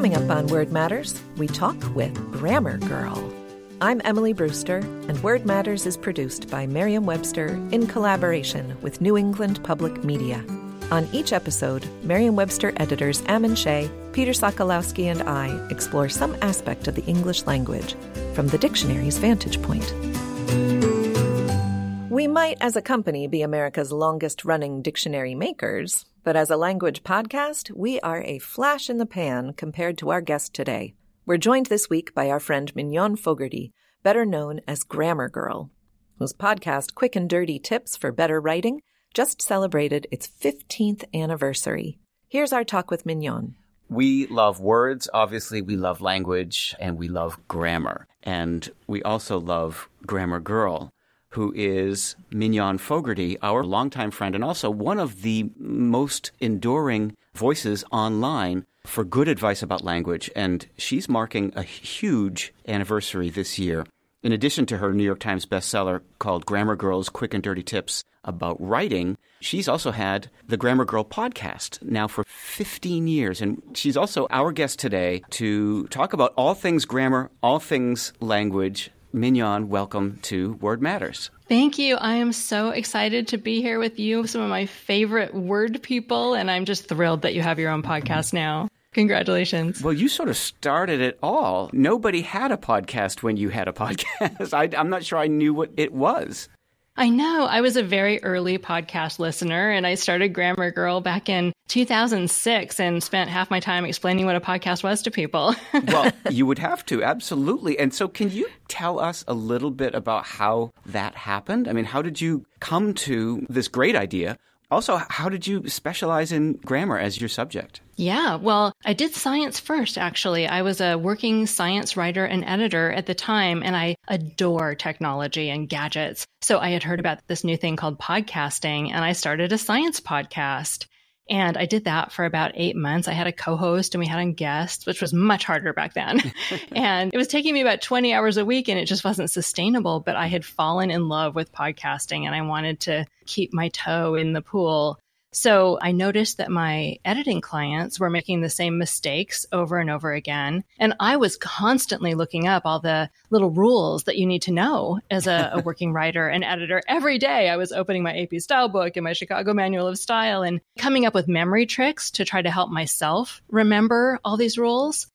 Coming up on Word Matters, we talk with Grammar Girl. I'm Emily Brewster, and Word Matters is produced by Merriam Webster in collaboration with New England Public Media. On each episode, Merriam Webster editors Ammon Shea, Peter Sokolowski, and I explore some aspect of the English language from the dictionary's vantage point. We might, as a company, be America's longest running dictionary makers, but as a language podcast, we are a flash in the pan compared to our guest today. We're joined this week by our friend Mignon Fogarty, better known as Grammar Girl, whose podcast, Quick and Dirty Tips for Better Writing, just celebrated its 15th anniversary. Here's our talk with Mignon. We love words, obviously, we love language, and we love grammar. And we also love Grammar Girl who is Mignon Fogarty, our longtime friend, and also one of the most enduring voices online for good advice about language. And she's marking a huge anniversary this year. In addition to her New York Times bestseller called Grammar Girl's Quick and Dirty Tips about Writing, she's also had the Grammar Girl podcast now for 15 years. And she's also our guest today to talk about all things grammar, all things language, Mignon, welcome to Word Matters. Thank you. I am so excited to be here with you, some of my favorite word people, and I'm just thrilled that you have your own podcast now. Congratulations. Well, you sort of started it all. Nobody had a podcast when you had a podcast. I, am not sure I knew what it was. I know. I was a very early podcast listener and I started Grammar Girl back in 2006 and spent half my time explaining what a podcast was to people. well, you would have to, absolutely. And so, can you tell us a little bit about how that happened? I mean, how did you come to this great idea also, how did you specialize in grammar as your subject? Yeah, well, I did science first, actually. I was a working science writer and editor at the time, and I adore technology and gadgets. So I had heard about this new thing called podcasting, and I started a science podcast. And I did that for about eight months. I had a co host and we had on guests, which was much harder back then. and it was taking me about 20 hours a week and it just wasn't sustainable. But I had fallen in love with podcasting and I wanted to keep my toe in the pool. So I noticed that my editing clients were making the same mistakes over and over again. And I was constantly looking up all the little rules that you need to know as a, a working writer and editor. Every day I was opening my AP style book and my Chicago Manual of Style and coming up with memory tricks to try to help myself remember all these rules.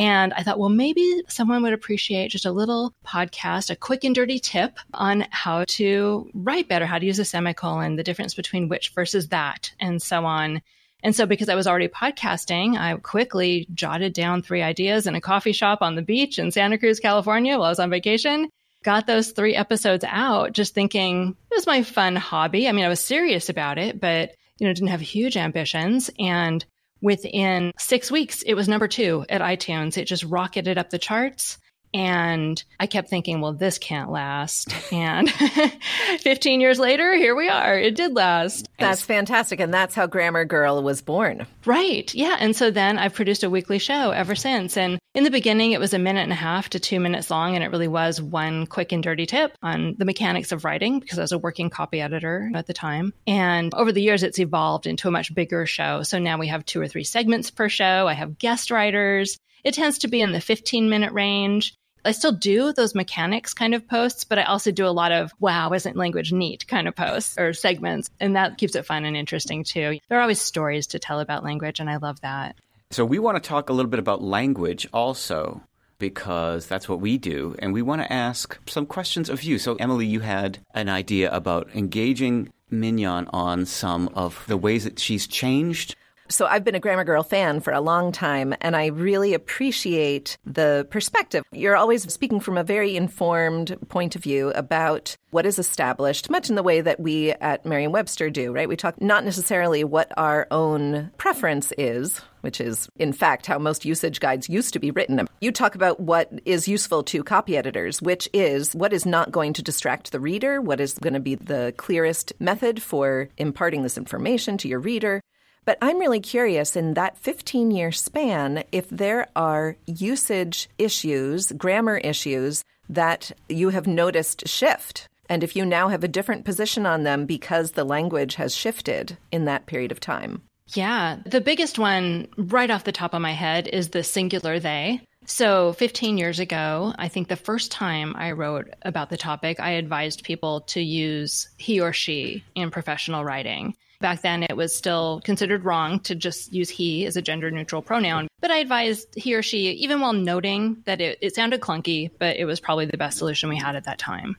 And I thought, well, maybe someone would appreciate just a little podcast, a quick and dirty tip on how to write better, how to use a semicolon, the difference between which versus that, and so on. And so, because I was already podcasting, I quickly jotted down three ideas in a coffee shop on the beach in Santa Cruz, California while I was on vacation. Got those three episodes out just thinking it was my fun hobby. I mean, I was serious about it, but, you know, didn't have huge ambitions. And within six weeks, it was number two at iTunes. It just rocketed up the charts. And I kept thinking, well, this can't last. And 15 years later, here we are. It did last. That's fantastic. And that's how Grammar Girl was born. Right. Yeah. And so then I've produced a weekly show ever since. And in the beginning, it was a minute and a half to two minutes long. And it really was one quick and dirty tip on the mechanics of writing because I was a working copy editor at the time. And over the years, it's evolved into a much bigger show. So now we have two or three segments per show. I have guest writers. It tends to be in the 15 minute range. I still do those mechanics kind of posts, but I also do a lot of wow, isn't language neat kind of posts or segments. And that keeps it fun and interesting too. There are always stories to tell about language, and I love that. So, we want to talk a little bit about language also, because that's what we do. And we want to ask some questions of you. So, Emily, you had an idea about engaging Mignon on some of the ways that she's changed so I've been a Grammar Girl fan for a long time, and I really appreciate the perspective. You're always speaking from a very informed point of view about what is established, much in the way that we at Merriam Webster do, right? We talk not necessarily what our own preference is, which is, in fact, how most usage guides used to be written. You talk about what is useful to copy editors, which is what is not going to distract the reader, what is going to be the clearest method for imparting this information to your reader. But I'm really curious in that 15 year span if there are usage issues, grammar issues that you have noticed shift. And if you now have a different position on them because the language has shifted in that period of time. Yeah. The biggest one right off the top of my head is the singular they. So, 15 years ago, I think the first time I wrote about the topic, I advised people to use he or she in professional writing. Back then, it was still considered wrong to just use he as a gender neutral pronoun. But I advised he or she, even while noting that it, it sounded clunky, but it was probably the best solution we had at that time.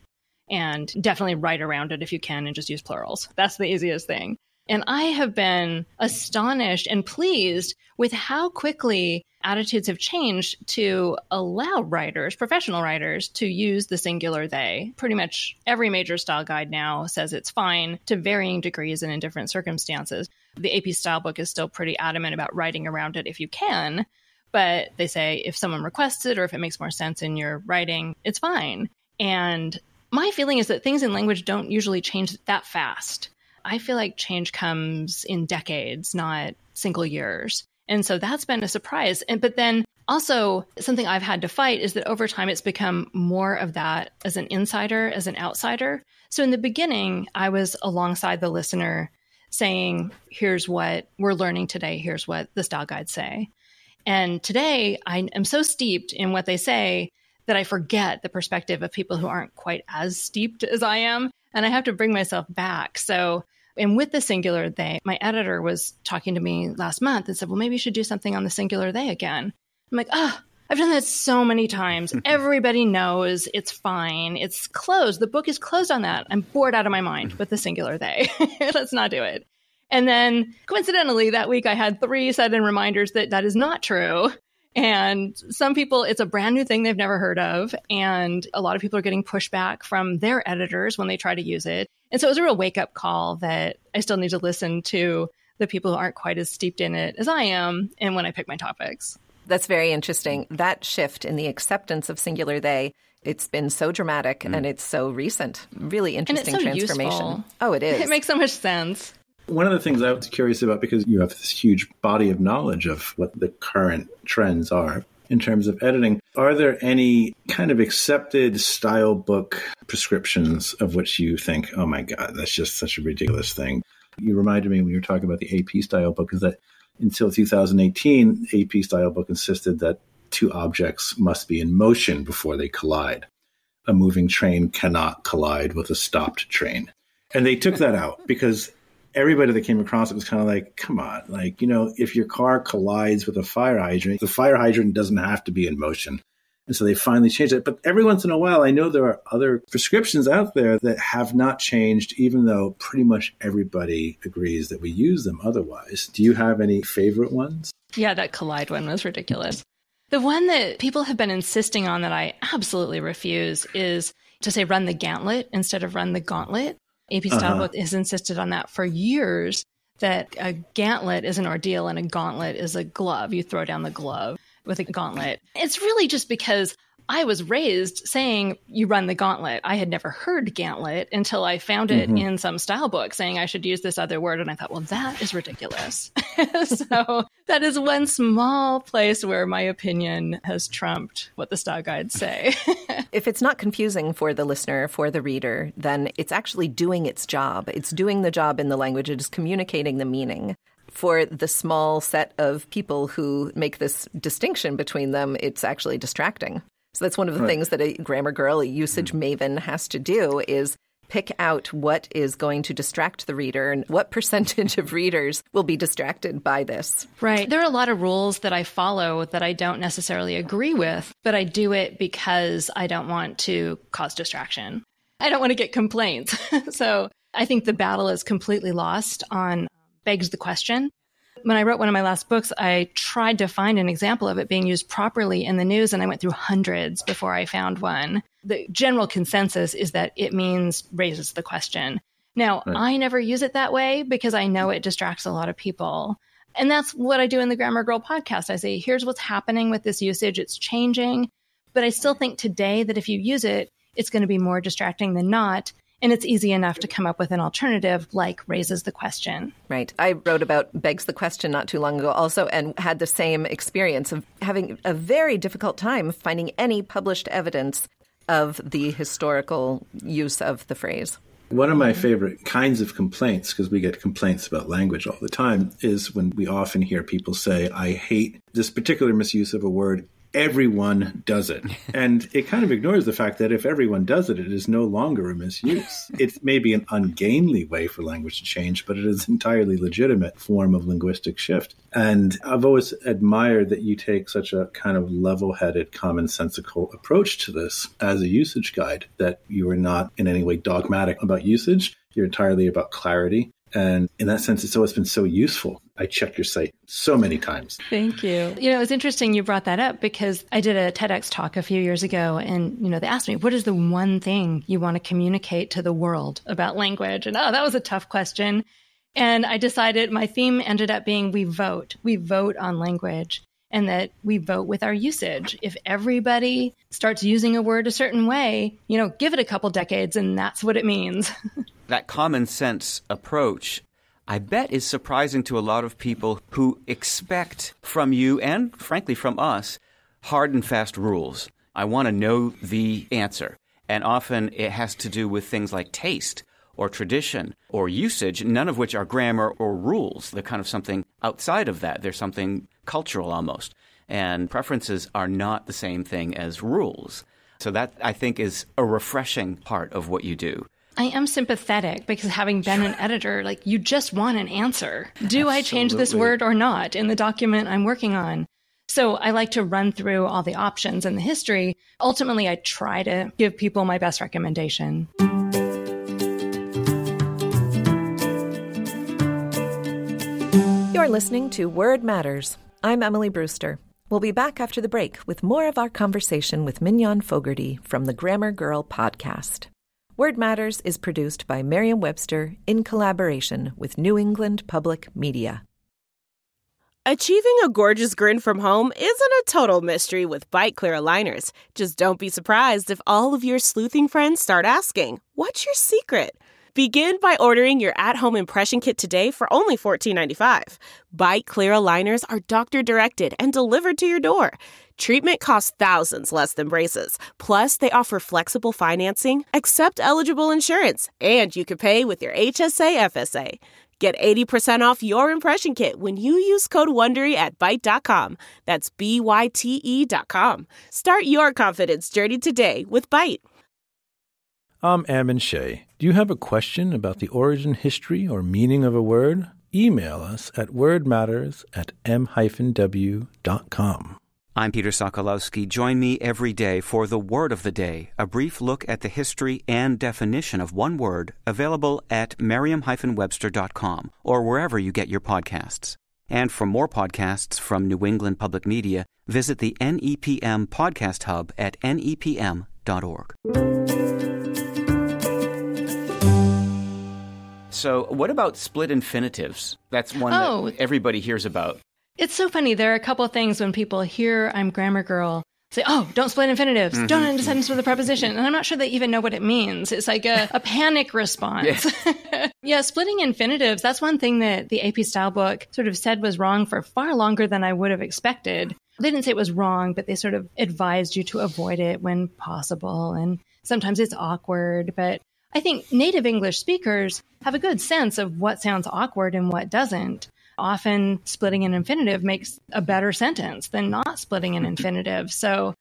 And definitely write around it if you can and just use plurals. That's the easiest thing. And I have been astonished and pleased with how quickly attitudes have changed to allow writers, professional writers, to use the singular they. Pretty much every major style guide now says it's fine to varying degrees and in different circumstances. The AP style book is still pretty adamant about writing around it if you can, but they say if someone requests it or if it makes more sense in your writing, it's fine. And my feeling is that things in language don't usually change that fast. I feel like change comes in decades, not single years. And so that's been a surprise. And but then also something I've had to fight is that over time it's become more of that as an insider, as an outsider. So in the beginning, I was alongside the listener saying, here's what we're learning today, here's what the style guides say. And today I am so steeped in what they say that I forget the perspective of people who aren't quite as steeped as I am. And I have to bring myself back. So and with the singular they, my editor was talking to me last month and said, well, maybe you should do something on the singular they again. I'm like, oh, I've done that so many times. Everybody knows it's fine. It's closed. The book is closed on that. I'm bored out of my mind with the singular they. Let's not do it. And then coincidentally, that week I had three sudden reminders that that is not true. And some people, it's a brand new thing they've never heard of. And a lot of people are getting pushback from their editors when they try to use it. And so it was a real wake up call that I still need to listen to the people who aren't quite as steeped in it as I am and when I pick my topics. That's very interesting. That shift in the acceptance of singular they, it's been so dramatic mm. and it's so recent. Really interesting so transformation. Useful. Oh, it is. It makes so much sense. One of the things I was curious about because you have this huge body of knowledge of what the current trends are in terms of editing, are there any kind of accepted style book prescriptions of which you think, oh my God, that's just such a ridiculous thing? You reminded me when you were talking about the AP style book is that until 2018, AP style book insisted that two objects must be in motion before they collide. A moving train cannot collide with a stopped train. And they took that out because everybody that came across it was kind of like, come on, like, you know, if your car collides with a fire hydrant, the fire hydrant doesn't have to be in motion. And so they finally changed it. But every once in a while, I know there are other prescriptions out there that have not changed, even though pretty much everybody agrees that we use them otherwise. Do you have any favorite ones? Yeah, that collide one was ridiculous. The one that people have been insisting on that I absolutely refuse is to say run the gantlet instead of run the gauntlet. AP Style uh-huh. has insisted on that for years that a gantlet is an ordeal and a gauntlet is a glove. You throw down the glove with a gauntlet. It's really just because I was raised saying you run the gantlet. I had never heard gauntlet until I found it mm-hmm. in some style book saying I should use this other word. And I thought, well, that is ridiculous. so that is one small place where my opinion has trumped what the style guides say. if it's not confusing for the listener, for the reader, then it's actually doing its job. It's doing the job in the language, it is communicating the meaning for the small set of people who make this distinction between them, it's actually distracting. So that's one of the right. things that a grammar girl, a usage mm. maven has to do is pick out what is going to distract the reader and what percentage of readers will be distracted by this. Right. There are a lot of rules that I follow that I don't necessarily agree with, but I do it because I don't want to cause distraction. I don't want to get complaints. so I think the battle is completely lost on begs the question when I wrote one of my last books, I tried to find an example of it being used properly in the news, and I went through hundreds before I found one. The general consensus is that it means raises the question. Now, right. I never use it that way because I know it distracts a lot of people. And that's what I do in the Grammar Girl podcast. I say, here's what's happening with this usage, it's changing. But I still think today that if you use it, it's going to be more distracting than not. And it's easy enough to come up with an alternative like raises the question. Right. I wrote about begs the question not too long ago also and had the same experience of having a very difficult time finding any published evidence of the historical use of the phrase. One of my favorite kinds of complaints, because we get complaints about language all the time, is when we often hear people say, I hate this particular misuse of a word everyone does it. And it kind of ignores the fact that if everyone does it, it is no longer a misuse. it may be an ungainly way for language to change, but it is an entirely legitimate form of linguistic shift. And I've always admired that you take such a kind of level headed, commonsensical approach to this as a usage guide, that you are not in any way dogmatic about usage. You're entirely about clarity and in that sense, it's always been so useful. I checked your site so many times. Thank you. You know, it's interesting you brought that up because I did a TEDx talk a few years ago and, you know, they asked me, what is the one thing you want to communicate to the world about language? And oh, that was a tough question. And I decided my theme ended up being we vote. We vote on language and that we vote with our usage. If everybody starts using a word a certain way, you know, give it a couple decades and that's what it means. that common sense approach, I bet, is surprising to a lot of people who expect from you and, frankly, from us, hard and fast rules. I want to know the answer. And often it has to do with things like taste or tradition or usage, none of which are grammar or rules. They're kind of something outside of that. They're something cultural almost. And preferences are not the same thing as rules. So that I think is a refreshing part of what you do. I am sympathetic because having been an editor, like you just want an answer. Do Absolutely. I change this word or not in the document I'm working on? So I like to run through all the options and the history. Ultimately, I try to give people my best recommendation. You're listening to Word Matters. I'm Emily Brewster. We'll be back after the break with more of our conversation with Mignon Fogarty from the Grammar Girl podcast. Word Matters is produced by Merriam Webster in collaboration with New England Public Media. Achieving a gorgeous grin from home isn't a total mystery with Byte clear aligners. Just don't be surprised if all of your sleuthing friends start asking, What's your secret? Begin by ordering your at home impression kit today for only $14.95. Byte clear aligners are doctor directed and delivered to your door. Treatment costs thousands less than braces. Plus, they offer flexible financing, accept eligible insurance, and you can pay with your HSA FSA. Get 80% off your impression kit when you use code WONDERY at Byte.com. That's B-Y-T-E dot com. Start your confidence journey today with Byte. I'm Ammon Shea. Do you have a question about the origin, history, or meaning of a word? Email us at wordmatters at m-w.com. I'm Peter Sokolowski. Join me every day for the Word of the Day, a brief look at the history and definition of one word, available at merriam-webster.com or wherever you get your podcasts. And for more podcasts from New England Public Media, visit the NEPM Podcast Hub at nepm.org. So, what about split infinitives? That's one oh. that everybody hears about. It's so funny. There are a couple of things when people hear I'm grammar girl say, oh, don't split infinitives, mm-hmm. don't end a sentence with a preposition. And I'm not sure they even know what it means. It's like a, a panic response. Yeah. yeah, splitting infinitives, that's one thing that the AP style book sort of said was wrong for far longer than I would have expected. They didn't say it was wrong, but they sort of advised you to avoid it when possible. And sometimes it's awkward, but I think native English speakers have a good sense of what sounds awkward and what doesn't often splitting an infinitive makes a better sentence than not splitting an infinitive. So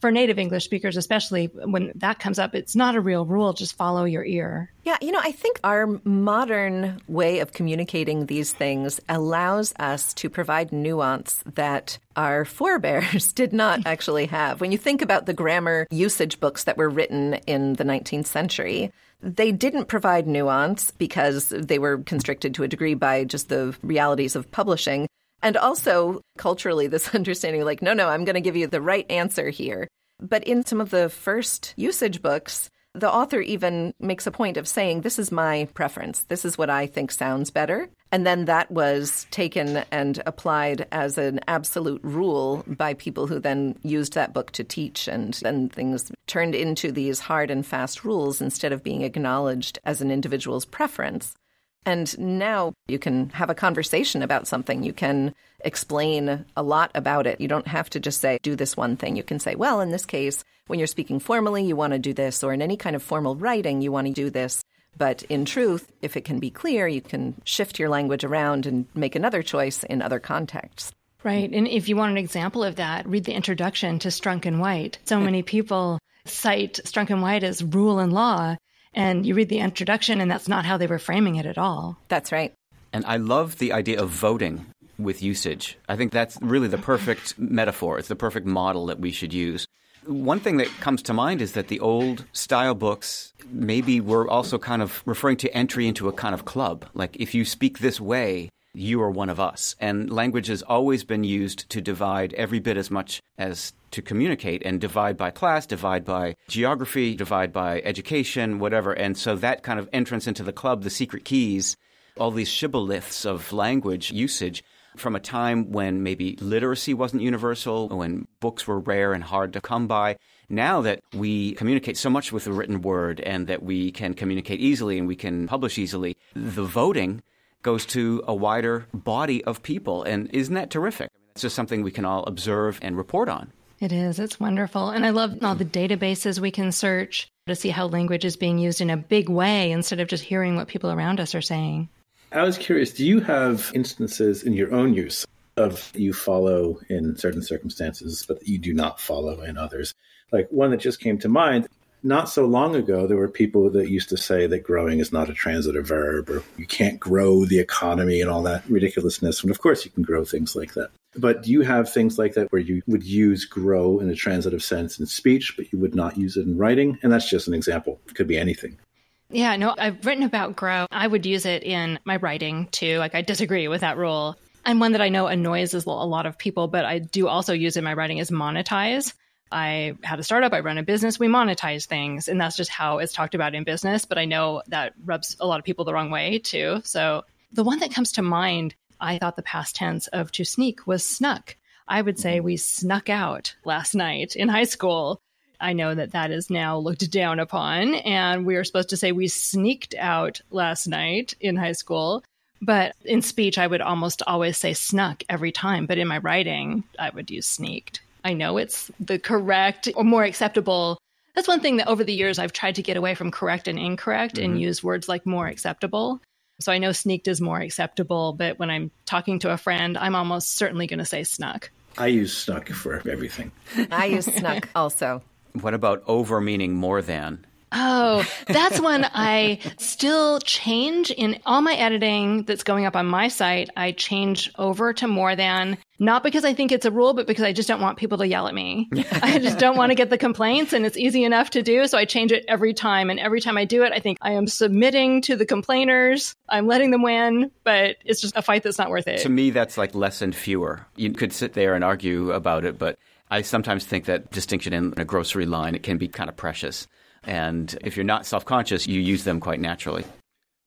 for native English speakers, especially when that comes up, it's not a real rule. Just follow your ear. Yeah, you know, I think our modern way of communicating these things allows us to provide nuance that our forebears did not actually have. When you think about the grammar usage books that were written in the 19th century, they didn't provide nuance because they were constricted to a degree by just the realities of publishing. And also culturally, this understanding like, no, no, I'm going to give you the right answer here. But in some of the first usage books, the author even makes a point of saying, This is my preference. This is what I think sounds better. And then that was taken and applied as an absolute rule by people who then used that book to teach. And then things turned into these hard and fast rules instead of being acknowledged as an individual's preference. And now you can have a conversation about something. You can explain a lot about it. You don't have to just say, do this one thing. You can say, well, in this case, when you're speaking formally, you want to do this, or in any kind of formal writing, you want to do this. But in truth, if it can be clear, you can shift your language around and make another choice in other contexts. Right. And if you want an example of that, read the introduction to Strunk and White. So many people cite Strunk and White as rule and law, and you read the introduction, and that's not how they were framing it at all. That's right. And I love the idea of voting with usage. I think that's really the perfect metaphor. It's the perfect model that we should use. One thing that comes to mind is that the old style books maybe were also kind of referring to entry into a kind of club. Like if you speak this way, you are one of us. And language has always been used to divide every bit as much as to communicate and divide by class, divide by geography, divide by education, whatever. And so that kind of entrance into the club, the secret keys, all these shibboleths of language usage from a time when maybe literacy wasn't universal, when books were rare and hard to come by. Now that we communicate so much with the written word and that we can communicate easily and we can publish easily, the voting goes to a wider body of people. And isn't that terrific? It's just something we can all observe and report on. It is. It's wonderful. And I love all the databases we can search to see how language is being used in a big way instead of just hearing what people around us are saying. I was curious, do you have instances in your own use of you follow in certain circumstances, but you do not follow in others? Like one that just came to mind, not so long ago, there were people that used to say that growing is not a transitive verb or you can't grow the economy and all that ridiculousness. And of course, you can grow things like that. But do you have things like that where you would use grow in a transitive sense in speech, but you would not use it in writing? And that's just an example. It could be anything. Yeah, no, I've written about grow. I would use it in my writing too. Like, I disagree with that rule. And one that I know annoys a lot of people, but I do also use in my writing is monetize. I had a startup, I run a business, we monetize things. And that's just how it's talked about in business. But I know that rubs a lot of people the wrong way too. So the one that comes to mind, I thought the past tense of to sneak was snuck. I would say we snuck out last night in high school. I know that that is now looked down upon, and we are supposed to say we sneaked out last night in high school. But in speech, I would almost always say snuck every time. But in my writing, I would use sneaked. I know it's the correct or more acceptable. That's one thing that over the years I've tried to get away from correct and incorrect mm-hmm. and use words like more acceptable. So I know sneaked is more acceptable, but when I'm talking to a friend, I'm almost certainly going to say snuck. I use snuck for everything. I use snuck also. What about over meaning more than? Oh, that's when I still change in all my editing that's going up on my site. I change over to more than, not because I think it's a rule, but because I just don't want people to yell at me. I just don't want to get the complaints and it's easy enough to do. So I change it every time. And every time I do it, I think I am submitting to the complainers. I'm letting them win, but it's just a fight that's not worth it. To me, that's like less and fewer. You could sit there and argue about it, but I sometimes think that distinction in a grocery line, it can be kind of precious. And if you're not self conscious, you use them quite naturally.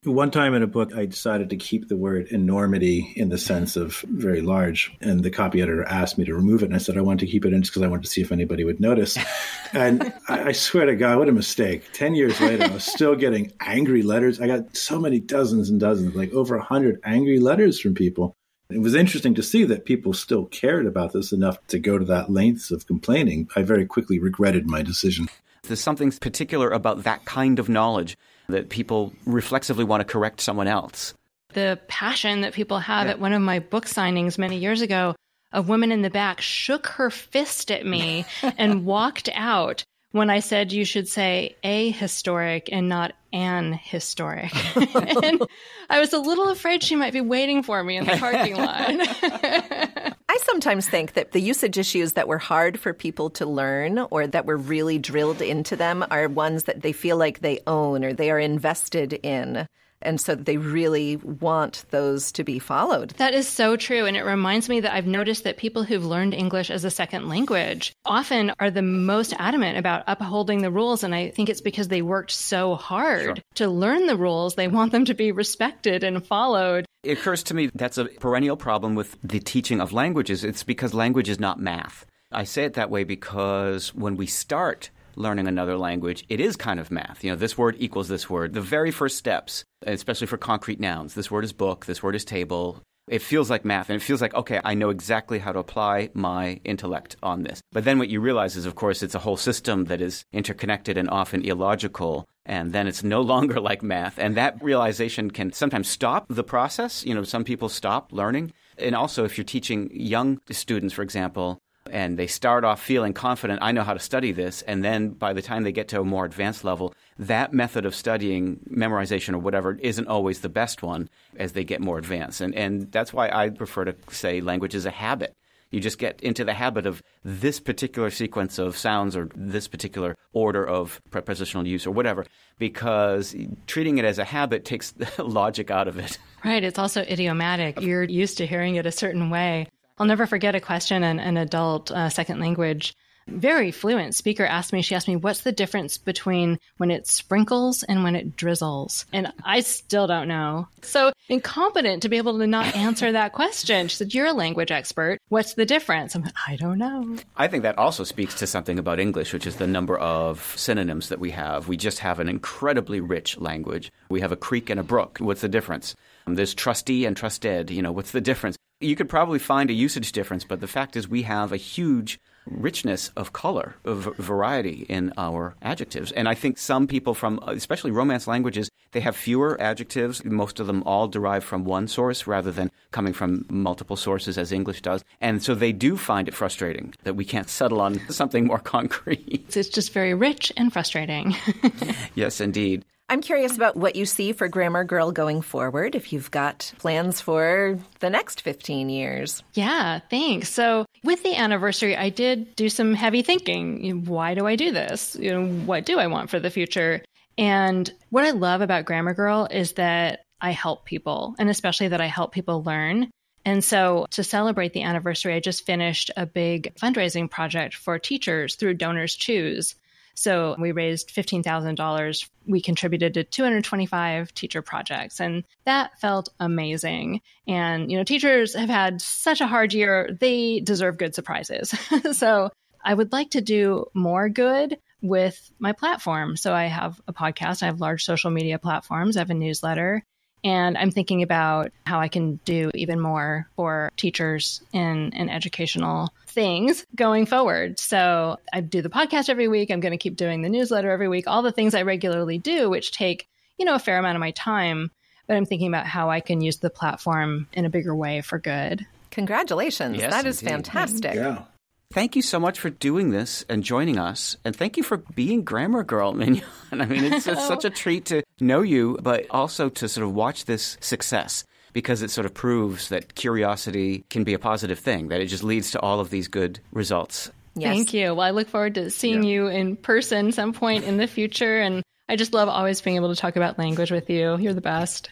One time in a book, I decided to keep the word enormity in the sense of very large. And the copy editor asked me to remove it. And I said I wanted to keep it in just because I wanted to see if anybody would notice. and I, I swear to God, what a mistake. 10 years later, I was still getting angry letters. I got so many dozens and dozens, like over 100 angry letters from people. It was interesting to see that people still cared about this enough to go to that lengths of complaining. I very quickly regretted my decision. There's something particular about that kind of knowledge that people reflexively want to correct someone else. The passion that people have yeah. at one of my book signings many years ago, a woman in the back shook her fist at me and walked out when I said you should say a historic and not an historic. and I was a little afraid she might be waiting for me in the parking lot. I sometimes think that the usage issues that were hard for people to learn or that were really drilled into them are ones that they feel like they own or they are invested in. And so they really want those to be followed. That is so true. And it reminds me that I've noticed that people who've learned English as a second language often are the most adamant about upholding the rules. And I think it's because they worked so hard sure. to learn the rules. They want them to be respected and followed. It occurs to me that's a perennial problem with the teaching of languages. It's because language is not math. I say it that way because when we start learning another language, it is kind of math. You know, this word equals this word. The very first steps, especially for concrete nouns, this word is book, this word is table. It feels like math, and it feels like, okay, I know exactly how to apply my intellect on this. But then what you realize is, of course, it's a whole system that is interconnected and often illogical. And then it's no longer like math. And that realization can sometimes stop the process. You know, some people stop learning. And also, if you're teaching young students, for example, and they start off feeling confident, I know how to study this, and then by the time they get to a more advanced level, that method of studying memorization or whatever isn't always the best one as they get more advanced. And, and that's why I prefer to say language is a habit. You just get into the habit of this particular sequence of sounds or this particular order of prepositional use or whatever, because treating it as a habit takes logic out of it. Right. It's also idiomatic. You're used to hearing it a certain way. I'll never forget a question in an adult uh, second language very fluent speaker asked me, she asked me, what's the difference between when it sprinkles and when it drizzles? And I still don't know. So incompetent to be able to not answer that question. She said, You're a language expert. What's the difference? I'm like, I don't know. I think that also speaks to something about English, which is the number of synonyms that we have. We just have an incredibly rich language. We have a creek and a brook. What's the difference? There's trustee and trusted. You know, what's the difference? You could probably find a usage difference, but the fact is we have a huge richness of color, of variety in our adjectives. And I think some people from, especially Romance languages, they have fewer adjectives. Most of them all derive from one source rather than coming from multiple sources as English does. And so they do find it frustrating that we can't settle on something more concrete. It's just very rich and frustrating. yes, indeed. I'm curious about what you see for Grammar Girl going forward, if you've got plans for the next 15 years. Yeah, thanks. So, with the anniversary, I did do some heavy thinking. Why do I do this? You know, what do I want for the future? And what I love about Grammar Girl is that I help people, and especially that I help people learn. And so, to celebrate the anniversary, I just finished a big fundraising project for teachers through Donors Choose. So we raised $15,000. We contributed to 225 teacher projects, and that felt amazing. And, you know, teachers have had such a hard year, they deserve good surprises. so I would like to do more good with my platform. So I have a podcast, I have large social media platforms, I have a newsletter, and I'm thinking about how I can do even more for teachers in, in educational things going forward. So I do the podcast every week. I'm going to keep doing the newsletter every week, all the things I regularly do, which take, you know, a fair amount of my time. But I'm thinking about how I can use the platform in a bigger way for good. Congratulations. Yes, that is indeed. fantastic. Yeah. Thank you so much for doing this and joining us. And thank you for being Grammar Girl, Mignon. I mean, it's, it's such a treat to know you, but also to sort of watch this success because it sort of proves that curiosity can be a positive thing, that it just leads to all of these good results. Yes. Thank you. Well, I look forward to seeing yeah. you in person some point in the future. And I just love always being able to talk about language with you. You're the best.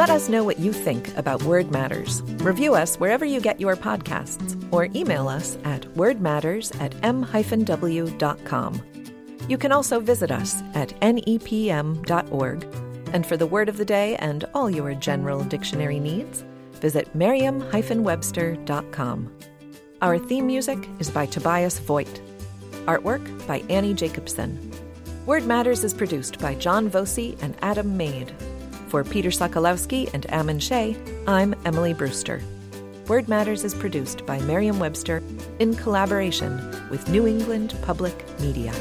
Let us know what you think about Word Matters. Review us wherever you get your podcasts or email us at wordmatters at m-w.com. You can also visit us at nepm.org. And for the word of the day and all your general dictionary needs, visit merriam-webster.com. Our theme music is by Tobias Voigt. Artwork by Annie Jacobson. Word Matters is produced by John Voci and Adam Maid. For Peter Sokolowski and Ammon Shea, I'm Emily Brewster. Word Matters is produced by Merriam Webster in collaboration with New England Public Media.